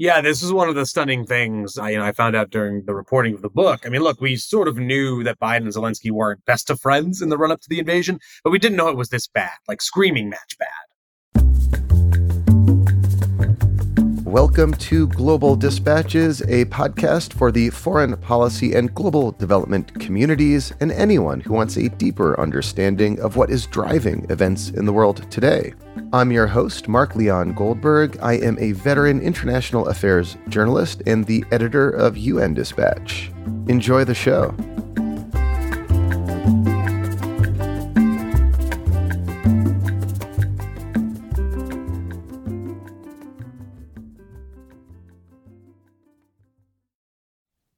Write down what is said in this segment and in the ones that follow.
Yeah, this is one of the stunning things I, you know, I found out during the reporting of the book. I mean, look, we sort of knew that Biden and Zelensky weren't best of friends in the run up to the invasion, but we didn't know it was this bad, like screaming match bad. Welcome to Global Dispatches, a podcast for the foreign policy and global development communities and anyone who wants a deeper understanding of what is driving events in the world today. I'm your host, Mark Leon Goldberg. I am a veteran international affairs journalist and the editor of UN Dispatch. Enjoy the show.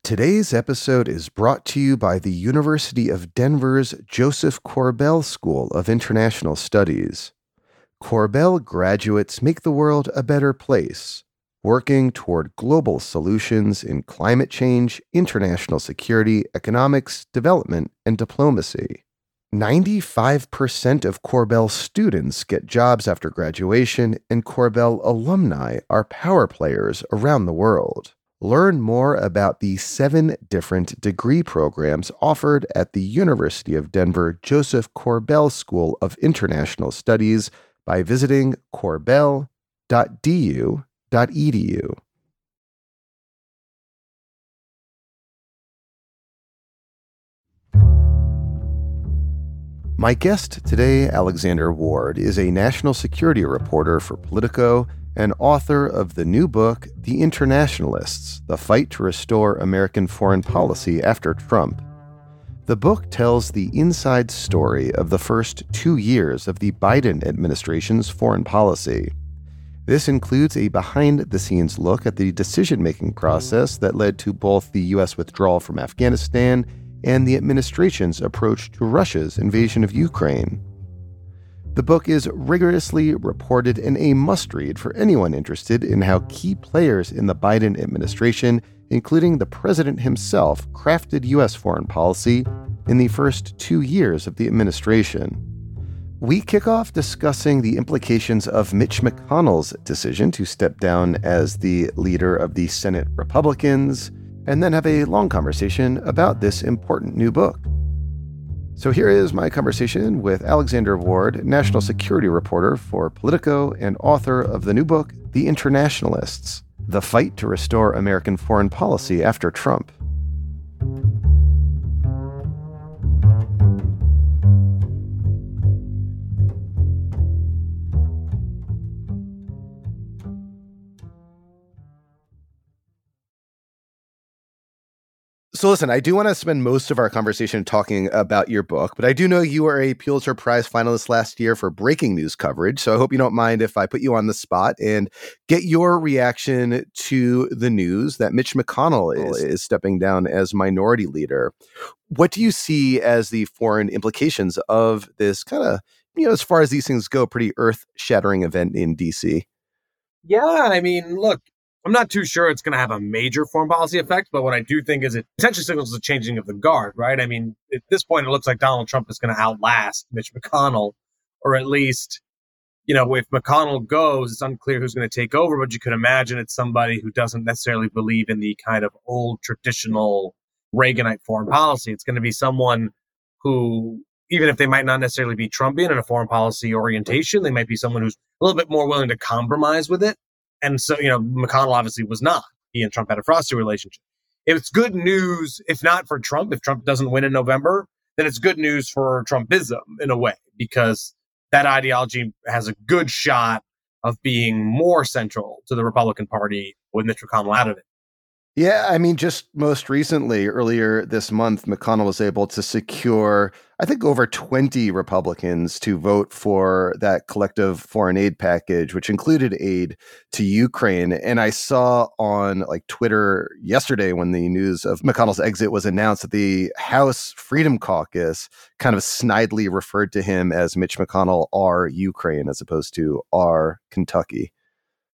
Today's episode is brought to you by the University of Denver's Josef Korbel School of International Studies. Korbel graduates make the world a better place, working toward global solutions in climate change, international security, economics, development, and diplomacy. 95% of Korbel students get jobs after graduation, and Korbel alumni are power players around the world. Learn more about the seven different degree programs offered at the University of Denver Josef Korbel School of International Studies by visiting korbel.du.edu. My guest today, Alexander Ward, is a national security reporter for Politico and author of the new book, The Internationalists The Fight to Restore American Foreign Policy After Trump. The book tells the inside story of the first two years of the Biden administration's foreign policy. This includes a behind the scenes look at the decision making process that led to both the U.S. withdrawal from Afghanistan and the administration's approach to Russia's invasion of Ukraine. The book is rigorously reported and a must read for anyone interested in how key players in the Biden administration, including the president himself, crafted U.S. foreign policy in the first two years of the administration. We kick off discussing the implications of Mitch McConnell's decision to step down as the leader of the Senate Republicans, and then have a long conversation about this important new book. So here is my conversation with Alexander Ward, national security reporter for Politico and author of the new book, The Internationalists The Fight to Restore American Foreign Policy After Trump. So, listen, I do want to spend most of our conversation talking about your book, but I do know you were a Pulitzer Prize finalist last year for breaking news coverage. So, I hope you don't mind if I put you on the spot and get your reaction to the news that Mitch McConnell is, is stepping down as minority leader. What do you see as the foreign implications of this kind of, you know, as far as these things go, pretty earth shattering event in DC? Yeah, I mean, look, I'm not too sure it's going to have a major foreign policy effect, but what I do think is it potentially signals the changing of the guard, right? I mean, at this point, it looks like Donald Trump is going to outlast Mitch McConnell, or at least, you know, if McConnell goes, it's unclear who's going to take over, but you could imagine it's somebody who doesn't necessarily believe in the kind of old traditional Reaganite foreign policy. It's going to be someone who, even if they might not necessarily be Trumpian in a foreign policy orientation, they might be someone who's a little bit more willing to compromise with it and so, you know, McConnell obviously was not. He and Trump had a frosty relationship. It's good news, if not for Trump, if Trump doesn't win in November, then it's good news for Trumpism in a way, because that ideology has a good shot of being more central to the Republican Party with Mitch McConnell out of it. Yeah, I mean, just most recently, earlier this month, McConnell was able to secure, I think, over 20 Republicans to vote for that collective foreign aid package, which included aid to Ukraine. And I saw on like Twitter yesterday when the news of McConnell's exit was announced that the House Freedom Caucus kind of snidely referred to him as Mitch McConnell R Ukraine as opposed to R Kentucky.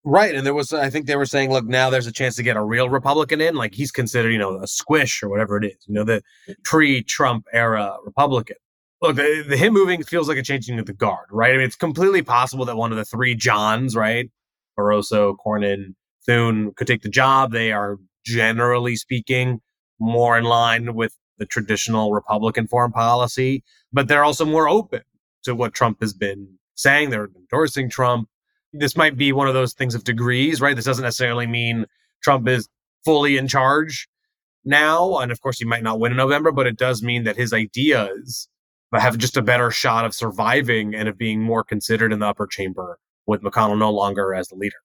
Right. And there was, I think they were saying, look, now there's a chance to get a real Republican in. Like he's considered, you know, a squish or whatever it is, you know, the pre Trump era Republican. Look, the, the him moving feels like a changing of the guard, right? I mean, it's completely possible that one of the three Johns, right? Barrasso, Cornyn, Thune could take the job. They are generally speaking more in line with the traditional Republican foreign policy, but they're also more open to what Trump has been saying. They're endorsing Trump. This might be one of those things of degrees, right? This doesn't necessarily mean Trump is fully in charge now. And of course, he might not win in November, but it does mean that his ideas have just a better shot of surviving and of being more considered in the upper chamber with McConnell no longer as the leader.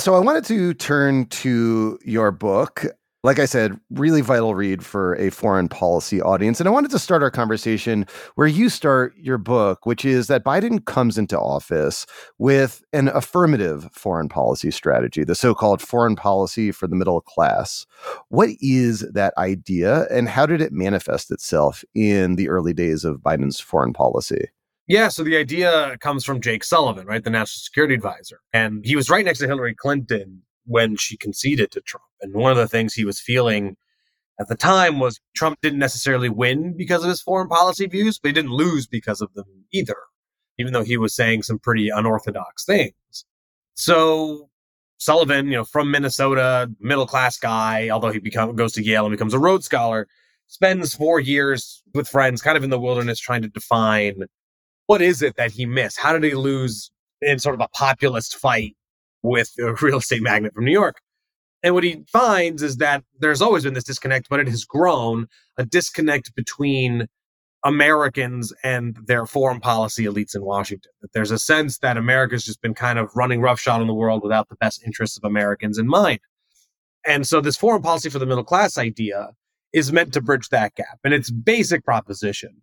So I wanted to turn to your book like I said, really vital read for a foreign policy audience. And I wanted to start our conversation where you start your book, which is that Biden comes into office with an affirmative foreign policy strategy, the so called foreign policy for the middle class. What is that idea, and how did it manifest itself in the early days of Biden's foreign policy? Yeah, so the idea comes from Jake Sullivan, right, the national security advisor. And he was right next to Hillary Clinton when she conceded to Trump. And one of the things he was feeling at the time was Trump didn't necessarily win because of his foreign policy views, but he didn't lose because of them either, even though he was saying some pretty unorthodox things. So Sullivan, you know, from Minnesota, middle class guy, although he become, goes to Yale and becomes a Rhodes Scholar, spends four years with friends, kind of in the wilderness, trying to define what is it that he missed? How did he lose in sort of a populist fight with a real estate magnate from New York. And what he finds is that there's always been this disconnect, but it has grown a disconnect between Americans and their foreign policy elites in Washington. That there's a sense that America's just been kind of running roughshod in the world without the best interests of Americans in mind. And so this foreign policy for the middle class idea is meant to bridge that gap. And its basic proposition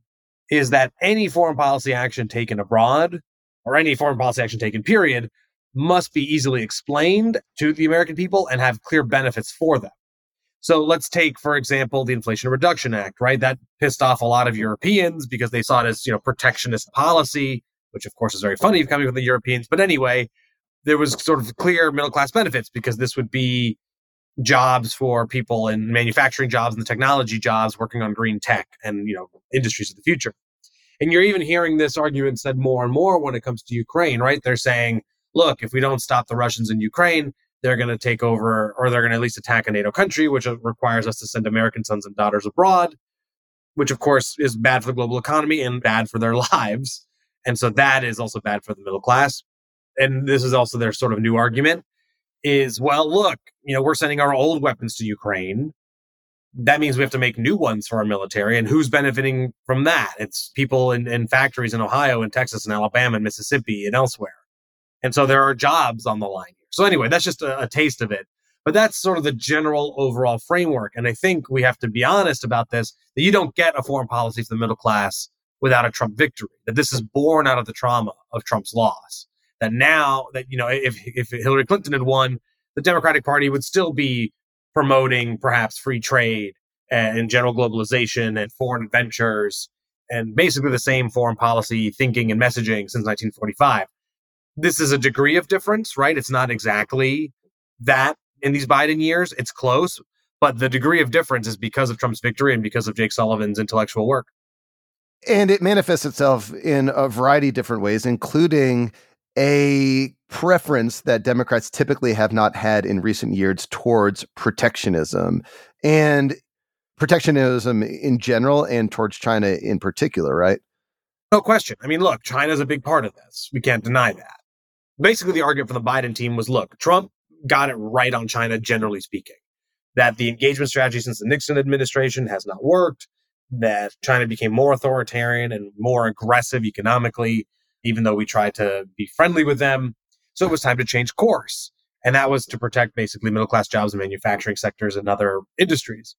is that any foreign policy action taken abroad or any foreign policy action taken period must be easily explained to the American people and have clear benefits for them. So let's take, for example, the Inflation Reduction Act, right? That pissed off a lot of Europeans because they saw it as, you know, protectionist policy, which of course is very funny coming from the Europeans. But anyway, there was sort of clear middle class benefits because this would be jobs for people in manufacturing jobs and the technology jobs working on green tech and, you know, industries of the future. And you're even hearing this argument said more and more when it comes to Ukraine, right? They're saying, look, if we don't stop the Russians in Ukraine, they're going to take over or they're going to at least attack a NATO country, which uh, requires us to send American sons and daughters abroad, which of course is bad for the global economy and bad for their lives. And so that is also bad for the middle class. And this is also their sort of new argument is, well, look, you know, we're sending our old weapons to Ukraine. That means we have to make new ones for our military. And who's benefiting from that? It's people in, in factories in Ohio and Texas and Alabama and Mississippi and elsewhere. And so there are jobs on the line here. So anyway, that's just a, a taste of it. But that's sort of the general overall framework. And I think we have to be honest about this that you don't get a foreign policy for the middle class without a Trump victory, that this is born out of the trauma of Trump's loss. That now that, you know, if, if Hillary Clinton had won, the Democratic Party would still be promoting perhaps free trade and general globalization and foreign adventures and basically the same foreign policy thinking and messaging since 1945 this is a degree of difference, right? It's not exactly that in these Biden years. It's close, but the degree of difference is because of Trump's victory and because of Jake Sullivan's intellectual work. And it manifests itself in a variety of different ways, including a preference that Democrats typically have not had in recent years towards protectionism and protectionism in general and towards China in particular, right? No question. I mean, look, China's a big part of this. We can't deny that basically the argument for the Biden team was look, Trump got it right on China, generally speaking, that the engagement strategy since the Nixon administration has not worked, that China became more authoritarian and more aggressive economically, even though we tried to be friendly with them. So it was time to change course. And that was to protect basically middle class jobs in manufacturing sectors and other industries.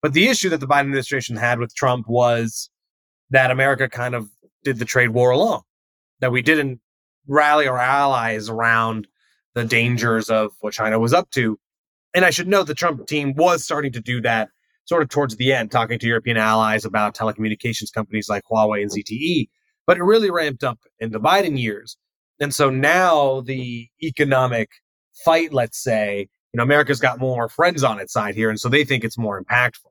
But the issue that the Biden administration had with Trump was that America kind of did the trade war alone, that we didn't rally our allies around the dangers of what China was up to. And I should note the Trump team was starting to do that sort of towards the end, talking to European allies about telecommunications companies like Huawei and ZTE. But it really ramped up in the Biden years. And so now the economic fight, let's say, you know, America's got more friends on its side here. And so they think it's more impactful.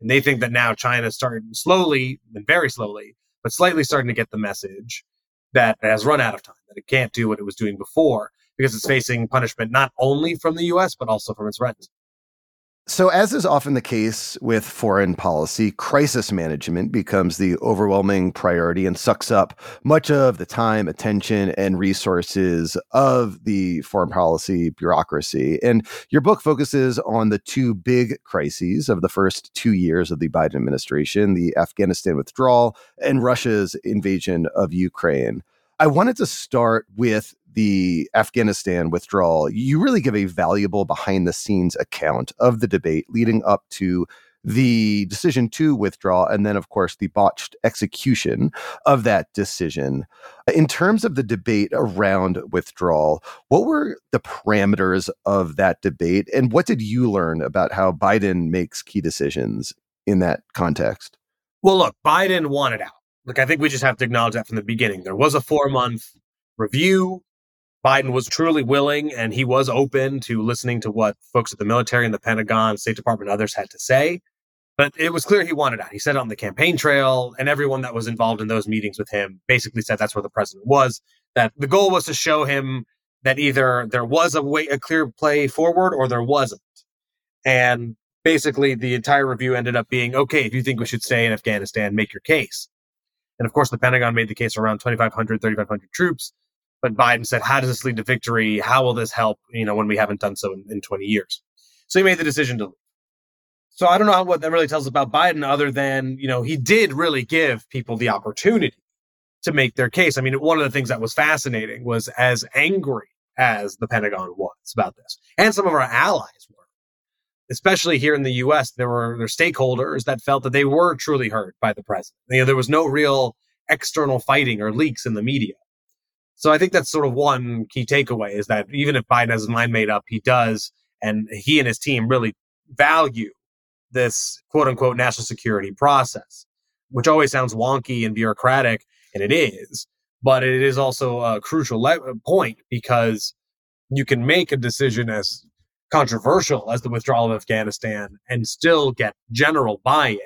And they think that now China's starting slowly and very slowly, but slightly starting to get the message that has run out of time, that it can't do what it was doing before. because it's facing punishment not only from the US, but also from its friends. So, as is often the case with foreign policy, crisis management becomes the overwhelming priority and sucks up much of the time, attention, and resources of the foreign policy bureaucracy. And your book focuses on the two big crises of the first two years of the Biden administration the Afghanistan withdrawal and Russia's invasion of Ukraine. I wanted to start with the Afghanistan withdrawal, you really give a valuable behind the scenes account of the debate leading up to the decision to withdraw, and then, of course, the botched execution of that decision. In terms of the debate around withdrawal, what were the parameters of that debate, and what did you learn about how Biden makes key decisions in that context? Well, look, Biden wanted out. Look, I think we just have to acknowledge that from the beginning. There was a four month review. Biden was truly willing and he was open to listening to what folks at the military and the Pentagon, State Department, others had to say. But it was clear he wanted out. He said on the campaign trail, and everyone that was involved in those meetings with him basically said that's where the president was. That the goal was to show him that either there was a way, a clear play forward, or there wasn't. And basically, the entire review ended up being okay. If you think we should stay in Afghanistan, make your case. And of course, the Pentagon made the case around 2,500, 3,500 troops. But Biden said, how does this lead to victory? How will this help, you know, when we haven't done so in, in 20 years? So he made the decision to leave. So I don't know what that really tells about Biden other than, you know, he did really give people the opportunity to make their case. I mean, one of the things that was fascinating was as angry as the Pentagon was about this, and some of our allies were, especially here in the US, there were there stakeholders that felt that they were truly hurt by the president. You know, there was no real external fighting or leaks in the media. So I think that's sort of one key takeaway is that even if Biden has his mind made up, he does, and he and his team really value this quote unquote national security process, which always sounds wonky and bureaucratic, and it is, but it is also a crucial le- uh, point because you can make a decision as controversial as the withdrawal of Afghanistan and still get general buy-in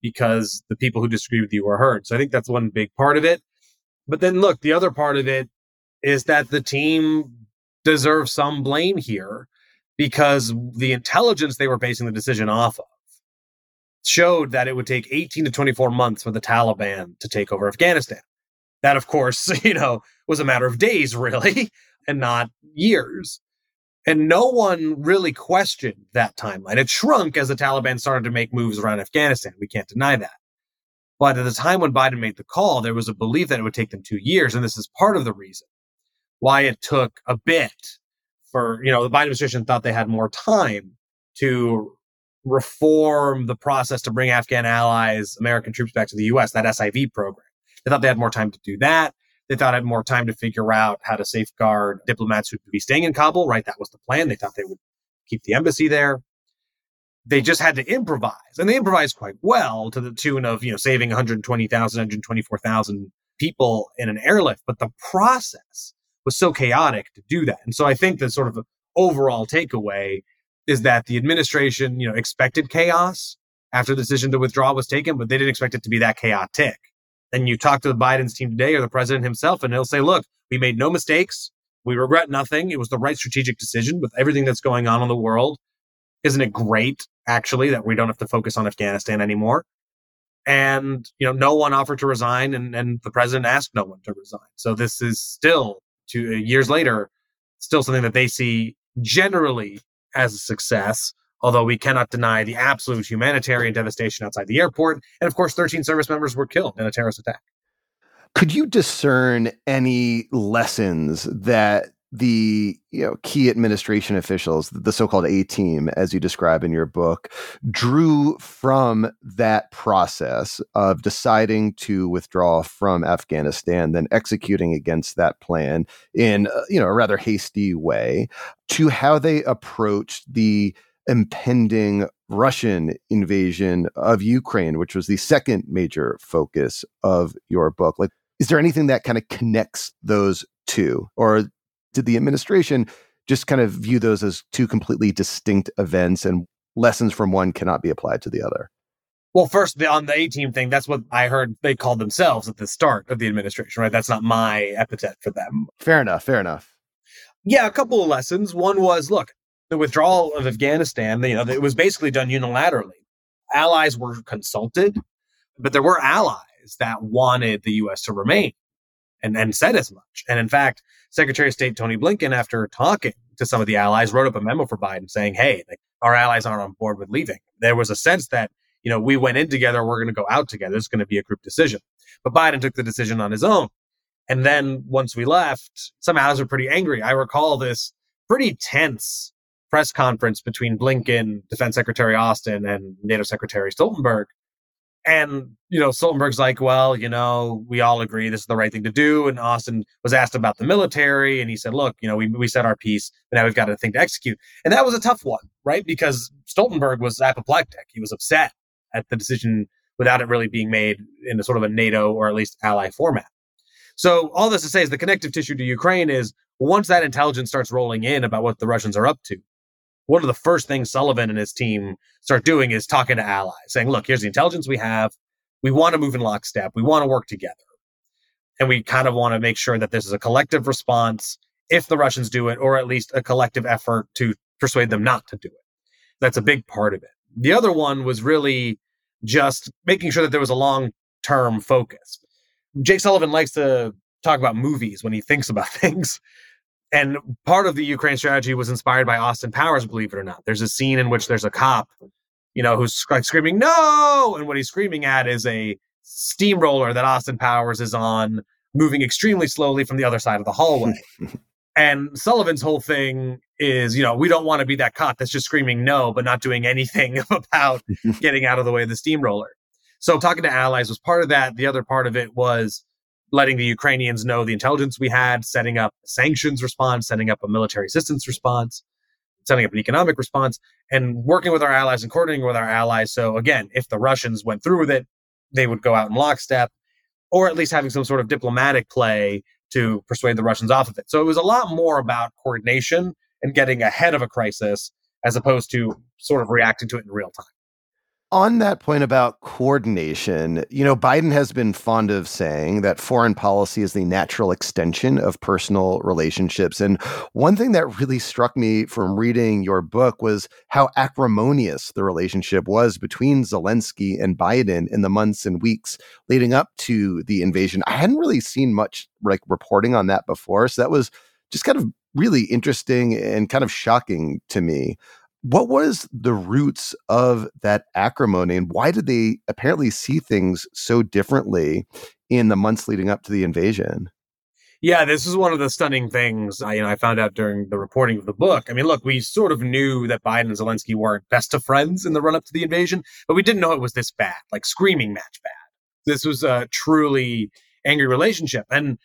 because the people who disagree with you are heard. So I think that's one big part of it. But then look, the other part of it is that the team deserves some blame here because the intelligence they were basing the decision off of showed that it would take 18 to 24 months for the Taliban to take over Afghanistan. That, of course, you know, was a matter of days, really, and not years. And no one really questioned that timeline. It shrunk as the Taliban started to make moves around Afghanistan. We can't deny that. But at the time when Biden made the call, there was a belief that it would take them two years. And this is part of the reason why it took a bit for, you know, the Biden administration thought they had more time to reform the process to bring Afghan allies, American troops back to the US, that SIV program. They thought they had more time to do that. They thought they had more time to figure out how to safeguard diplomats who'd be staying in Kabul, right? That was the plan. They thought they would keep the embassy there they just had to improvise and they improvised quite well to the tune of, you know, saving 120,000, 124,000 people in an airlift. But the process was so chaotic to do that. And so I think the sort of overall takeaway is that the administration, you know, expected chaos after the decision to withdraw was taken, but they didn't expect it to be that chaotic. And you talk to the Biden's team today or the president himself, and he'll say, look, we made no mistakes. We regret nothing. It was the right strategic decision with everything that's going on in the world. Isn't it great, actually, that we don't have to focus on Afghanistan anymore? And, you know, no one offered to resign and, and the president asked no one to resign. So this is still two uh, years later, still something that they see generally as a success. Although we cannot deny the absolute humanitarian devastation outside the airport. And of course, 13 service members were killed in a terrorist attack. Could you discern any lessons that the you know key administration officials the so-called a team as you describe in your book drew from that process of deciding to withdraw from afghanistan then executing against that plan in uh, you know a rather hasty way to how they approached the impending russian invasion of ukraine which was the second major focus of your book. Like is there anything that kind of connects those two or did the administration just kind of view those as two completely distinct events and lessons from one cannot be applied to the other? Well, first, on the A team thing, that's what I heard they called themselves at the start of the administration, right? That's not my epithet for them. Fair enough. Fair enough. Yeah, a couple of lessons. One was look, the withdrawal of Afghanistan, you know, it was basically done unilaterally. Allies were consulted, but there were allies that wanted the US to remain and, and said as much. And in fact, Secretary of State Tony Blinken, after talking to some of the allies, wrote up a memo for Biden saying, hey, like, our allies aren't on board with leaving. There was a sense that, you know, we went in together, we're going to go out together. It's going to be a group decision. But Biden took the decision on his own. And then once we left, some allies were pretty angry. I recall this pretty tense press conference between Blinken, Defense Secretary Austin, and NATO Secretary Stoltenberg. And, you know, Stoltenberg's like, well, you know, we all agree this is the right thing to do. And Austin was asked about the military. And he said, look, you know, we, we said our piece, but now we've got a thing to execute. And that was a tough one, right? Because Stoltenberg was apoplectic. He was upset at the decision without it really being made in a sort of a NATO or at least ally format. So all this to say is the connective tissue to Ukraine is once that intelligence starts rolling in about what the Russians are up to, one of the first things Sullivan and his team start doing is talking to allies, saying, look, here's the intelligence we have. We want to move in lockstep. We want to work together. And we kind of want to make sure that this is a collective response if the Russians do it, or at least a collective effort to persuade them not to do it. That's a big part of it. The other one was really just making sure that there was a long term focus. Jake Sullivan likes to talk about movies when he thinks about things. And part of the Ukraine strategy was inspired by Austin Powers, believe it or not. There's a scene in which there's a cop, you know, who's like screaming, no! And what he's screaming at is a steamroller that Austin Powers is on, moving extremely slowly from the other side of the hallway. and Sullivan's whole thing is, you know, we don't want to be that cop that's just screaming no, but not doing anything about getting out of the way of the steamroller. So talking to allies was part of that. The other part of it was letting the Ukrainians know the intelligence we had, setting up sanctions response, setting up a military assistance response, setting up an economic response, and working with our allies and coordinating with our allies. So again, if the Russians went through with it, they would go out in lockstep, or at least having some sort of diplomatic play to persuade the Russians off of it. So it was a lot more about coordination and getting ahead of a crisis as opposed to sort of reacting to it in real time. On that point about coordination, you know, Biden has been fond of saying that foreign policy is the natural extension of personal relationships. And one thing that really struck me from reading your book was how acrimonious the relationship was between Zelensky and Biden in the months and weeks leading up to the invasion. I hadn't really seen much like reporting on that before. So that was just kind of really interesting and kind of shocking to me. What was the roots of that acrimony and why did they apparently see things so differently in the months leading up to the invasion? Yeah, this is one of the stunning things I, you know, I found out during the reporting of the book. I mean, look, we sort of knew that Biden and Zelensky weren't best of friends in the run up to the invasion, but we didn't know it was this bad, like screaming match bad. This was a truly angry relationship. And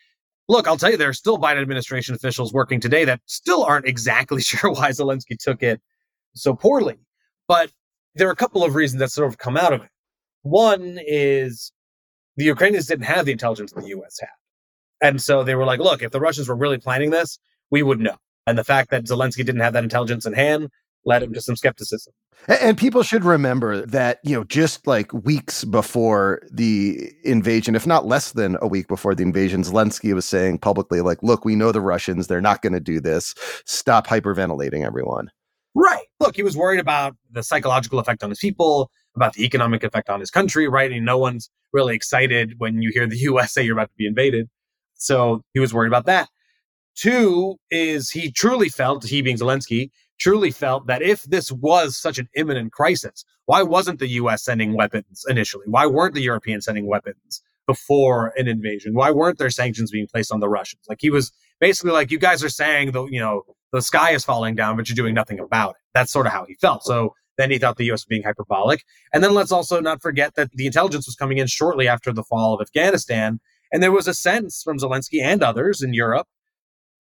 look, I'll tell you, there are still Biden administration officials working today that still aren't exactly sure why Zelensky took it so poorly. But there are a couple of reasons that sort of come out of it. One is the Ukrainians didn't have the intelligence that the US had. And so they were like, look, if the Russians were really planning this, we would know. And the fact that Zelensky didn't have that intelligence in hand led him to some skepticism. And people should remember that, you know, just like weeks before the invasion, if not less than a week before the invasion, Zelensky was saying publicly, like, look, we know the Russians, they're not going to do this. Stop hyperventilating, everyone. Right. Look, he was worried about the psychological effect on his people, about the economic effect on his country, right? And no one's really excited when you hear the US say you're about to be invaded. So he was worried about that. Two is he truly felt, he being Zelensky, truly felt that if this was such an imminent crisis, why wasn't the US sending weapons initially? Why weren't the Europeans sending weapons before an invasion? Why weren't there sanctions being placed on the Russians? Like he was basically like, you guys are saying the, you know, the sky is falling down, but you're doing nothing about it. That's sort of how he felt. So then he thought the US was being hyperbolic. And then let's also not forget that the intelligence was coming in shortly after the fall of Afghanistan. And there was a sense from Zelensky and others in Europe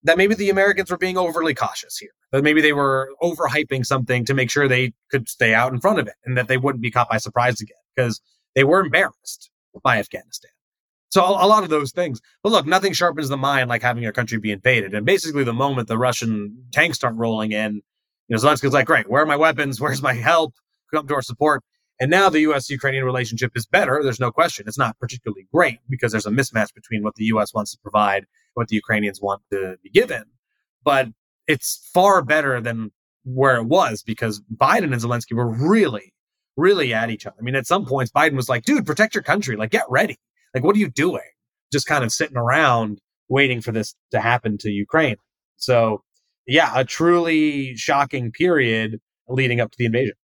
that maybe the Americans were being overly cautious here, that maybe they were overhyping something to make sure they could stay out in front of it and that they wouldn't be caught by surprise again because they were embarrassed by Afghanistan. So a, lot of those things. But look, nothing sharpens the mind like having your country be invaded. And basically, the moment the Russian tanks start rolling in, you know, Zelensky's like, great, where are my weapons? Where's my help? Come to our support. And now the U.S. Ukrainian relationship is better. There's no question. It's not particularly great because there's a mismatch between what the U.S. wants to provide and what the Ukrainians want to be given. But it's far better than where it was because Biden and Zelensky were really, really at each other. I mean, at some points, Biden was like, dude, protect your country. Like, get ready. Like, what are you doing? Just kind of sitting around waiting for this to happen to Ukraine. So, yeah, a truly shocking period leading up to the invasion.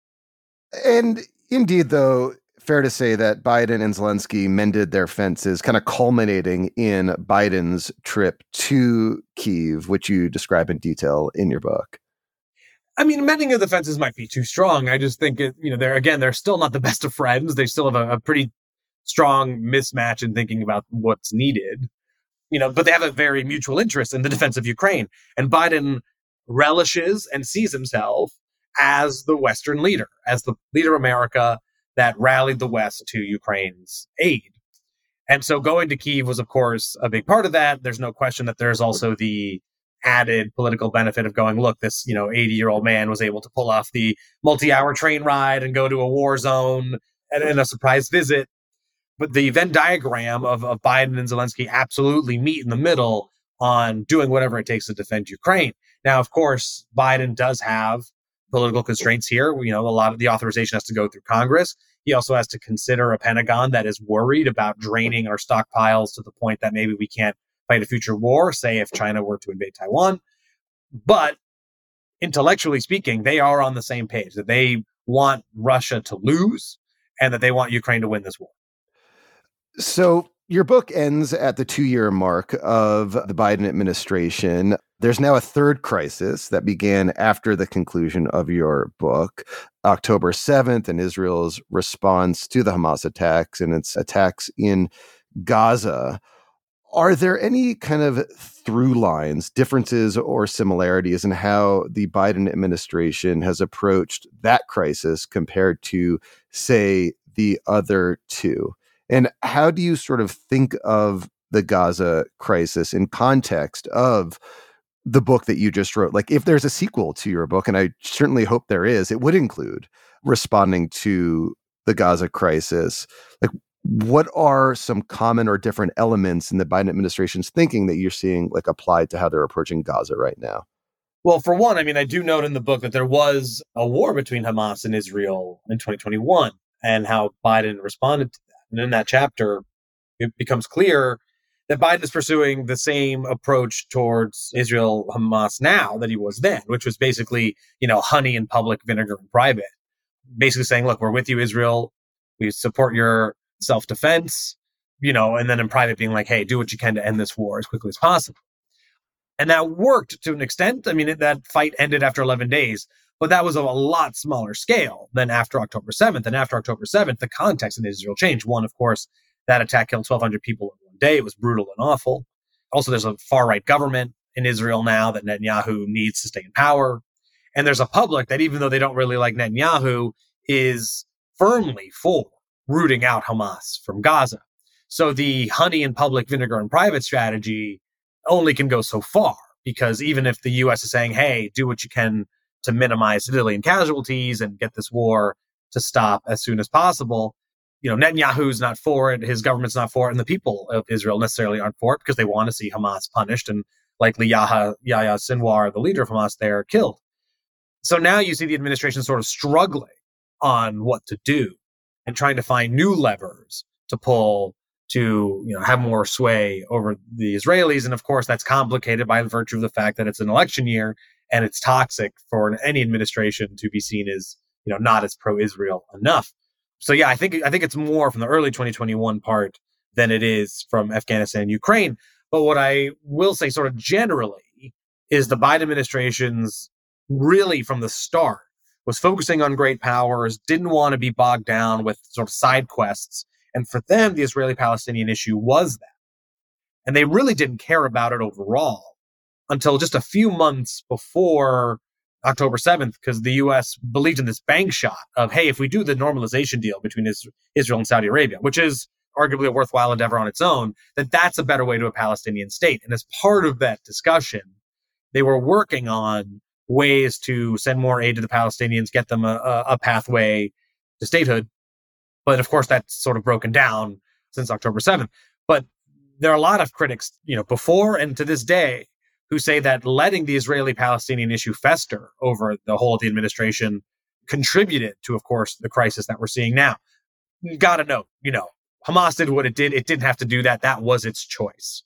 And indeed, though, fair to say that Biden and Zelensky mended their fences, kind of culminating in Biden's trip to Kiev, which you describe in detail in your book. I mean, mending of the fences might be too strong. I just think it, you know, they're again, they're still not the best of friends. They still have a, a pretty strong mismatch in thinking about what's needed. You know, but they have a very mutual interest in the defense of Ukraine. And Biden relishes and sees himself as the Western leader, as the leader of America that rallied the West to Ukraine's aid. And so going to Kiev was, of course, a big part of that. There's no question that there's also the added political benefit of going, look, this, you know, 80 year old man was able to pull off the multi hour train ride and go to a war zone and, and, a surprise visit. But the Venn diagram of, of Biden and Zelensky absolutely meet in the middle on doing whatever it takes to defend Ukraine. Now, of course, Biden does have political constraints here. You know, a lot of the authorization has to go through Congress. He also has to consider a Pentagon that is worried about draining our stockpiles to the point that maybe we can't fight a future war, say if China were to invade Taiwan. But intellectually speaking, they are on the same page that they want Russia to lose and that they want Ukraine to win this war. So your book ends at the two year mark of the Biden administration. There's now a third crisis that began after the conclusion of your book, October 7th, and Israel's response to the Hamas attacks and its attacks in Gaza. Are there any kind of through lines, differences, or similarities in how the Biden administration has approached that crisis compared to, say, the other two? And how do you sort of think of the Gaza crisis in context of the book that you just wrote? Like, if there's a sequel to your book, and I certainly hope there is, it would include responding to the Gaza crisis. Like, what are some common or different elements in the Biden administration's thinking that you're seeing like applied to how they're approaching Gaza right now? Well, for one, I mean, I do note in the book that there was a war between Hamas and Israel in 2021 and how Biden responded to and in that chapter, it becomes clear that Biden is pursuing the same approach towards Israel Hamas now that he was then, which was basically, you know, honey in public, vinegar in private. Basically saying, look, we're with you, Israel. We support your self defense, you know, and then in private being like, hey, do what you can to end this war as quickly as possible. And that worked to an extent. I mean, that fight ended after 11 days, but that was a lot smaller scale than after October 7th. And after October 7th, the context in Israel changed. One, of course, that attack killed 1,200 people in one day. It was brutal and awful. Also, there's a far right government in Israel now that Netanyahu needs to stay in power. And there's a public that, even though they don't really like Netanyahu, is firmly for rooting out Hamas from Gaza. So the honey in public, vinegar in private strategy only can go so far because even if the US is saying, hey, do what you can to minimize civilian casualties and get this war to stop as soon as possible. You know, Netanyahu's not for it, his government's not for it, and the people of Israel necessarily aren't for it because they want to see Hamas punished and likely Yahya, Yahya Sinwar, the leader of Hamas there, killed. So now you see the administration sort of struggling on what to do and trying to find new levers to pull to you know have more sway over the Israelis. And of course, that's complicated by virtue of the fact that it's an election year and it's toxic for any administration to be seen as you know not as pro-Israel enough. So yeah, I think I think it's more from the early 2021 part than it is from Afghanistan and Ukraine. But what I will say, sort of generally, is the Biden administration's really from the start was focusing on great powers, didn't want to be bogged down with sort of side quests. And for them, the Israeli Palestinian issue was that. And they really didn't care about it overall until just a few months before October 7th, because the U.S. believed in this bank shot of, hey, if we do the normalization deal between Israel and Saudi Arabia, which is arguably a worthwhile endeavor on its own, that that's a better way to a Palestinian state. And as part of that discussion, they were working on ways to send more aid to the Palestinians, get them a, a pathway to statehood. But of course, that's sort of broken down since October 7th. But there are a lot of critics, you know, before and to this day who say that letting the Israeli Palestinian issue fester over the whole of the administration contributed to, of course, the crisis that we're seeing now. Gotta know, you know, Hamas did what it did. It didn't have to do that. That was its choice.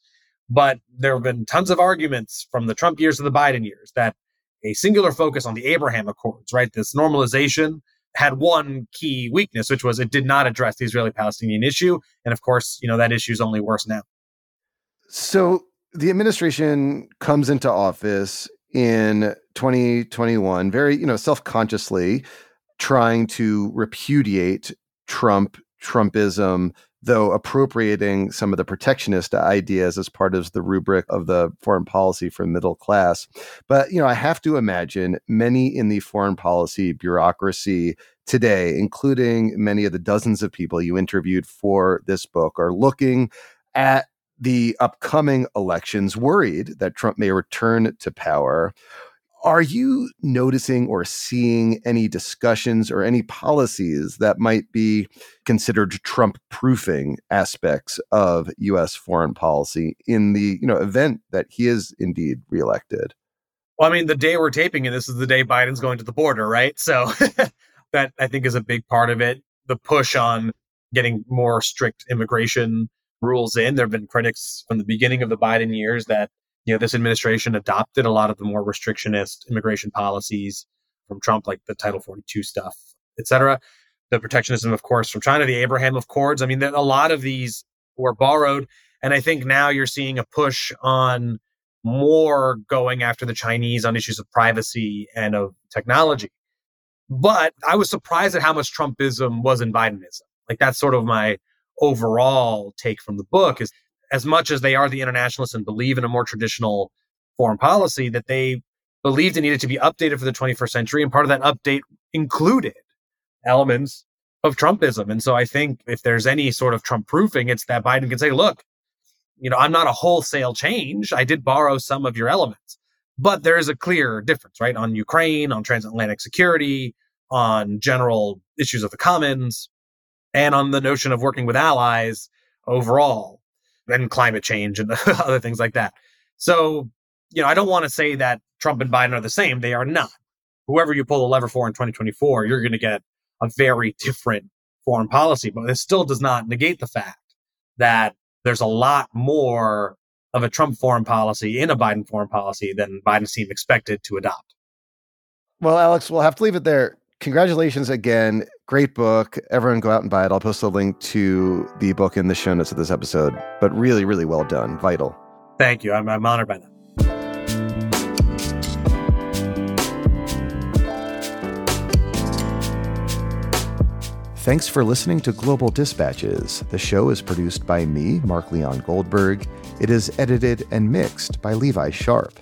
But there have been tons of arguments from the Trump years to the Biden years that a singular focus on the Abraham Accords, right? This normalization had one key weakness, which was it did not address the Israeli Palestinian issue. And of course, you know, that issue is only worse now. So the administration comes into office in 2021, very, you know, self consciously trying to repudiate Trump, Trumpism, though appropriating some of the protectionist ideas as part of the rubric of the foreign policy for middle class. But, you know, I have to imagine many in the foreign policy bureaucracy today, including many of the dozens of people you interviewed for this book, are looking at the upcoming elections, worried that Trump may return to power. Are you noticing or seeing any discussions or any policies that might be considered Trump proofing aspects of US foreign policy in the, you know, event that he is indeed reelected? Well, I mean, the day we're taping it, this is the day Biden's going to the border, right? So that I think is a big part of it. The push on getting more strict immigration rules in. There have been critics from the beginning of the Biden years that you know, this administration adopted a lot of the more restrictionist immigration policies from Trump, like the Title 42 stuff, et cetera. The protectionism, of course, from China, the Abraham Accords. I mean, a lot of these were borrowed. And I think now you're seeing a push on more going after the Chinese on issues of privacy and of technology. But I was surprised at how much Trumpism was in Bidenism. Like that's sort of my overall take from the book is as much as they are the internationalists and believe in a more traditional foreign policy, that they believed it needed to be updated for the 21st century. And part of that update included elements of Trumpism. And so I think if there's any sort of Trump proofing, it's that Biden can say, look, you know, I'm not a wholesale change. I did borrow some of your elements, but there is a clear difference, right? On Ukraine, on transatlantic security, on general issues of the commons, and on the notion of working with allies overall and climate change and other things like that. So, you know, I don't want to say that Trump and Biden are the same. They are not. Whoever you pull the lever for in 2024, you're going to get a very different foreign policy, but it still does not negate the fact that there's a lot more of a Trump foreign policy in a Biden foreign policy than Biden seemed expected to adopt. Well, Alex, we'll have to leave it there. Congratulations again. Great book. Everyone go out and buy it. I'll post a link to the book in the show notes of this episode. But really, really well done. Vital. Thank you. I'm, I'm honored by that. Thanks for listening to Global Dispatches. The show is produced by me, Mark Leon Goldberg. It is edited and mixed by Levi Sharp.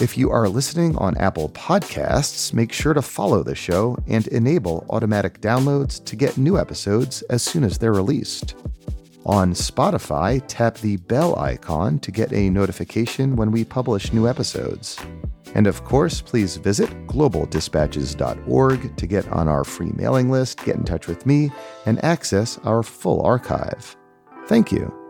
If you are listening on Apple Podcasts, make sure to follow the show and enable automatic downloads to get new episodes as soon as they're released. On Spotify, tap the bell icon to get a notification when we publish new episodes. And of course, please visit globaldispatches.org to get on our free mailing list, get in touch with me, and access our full archive. Thank you.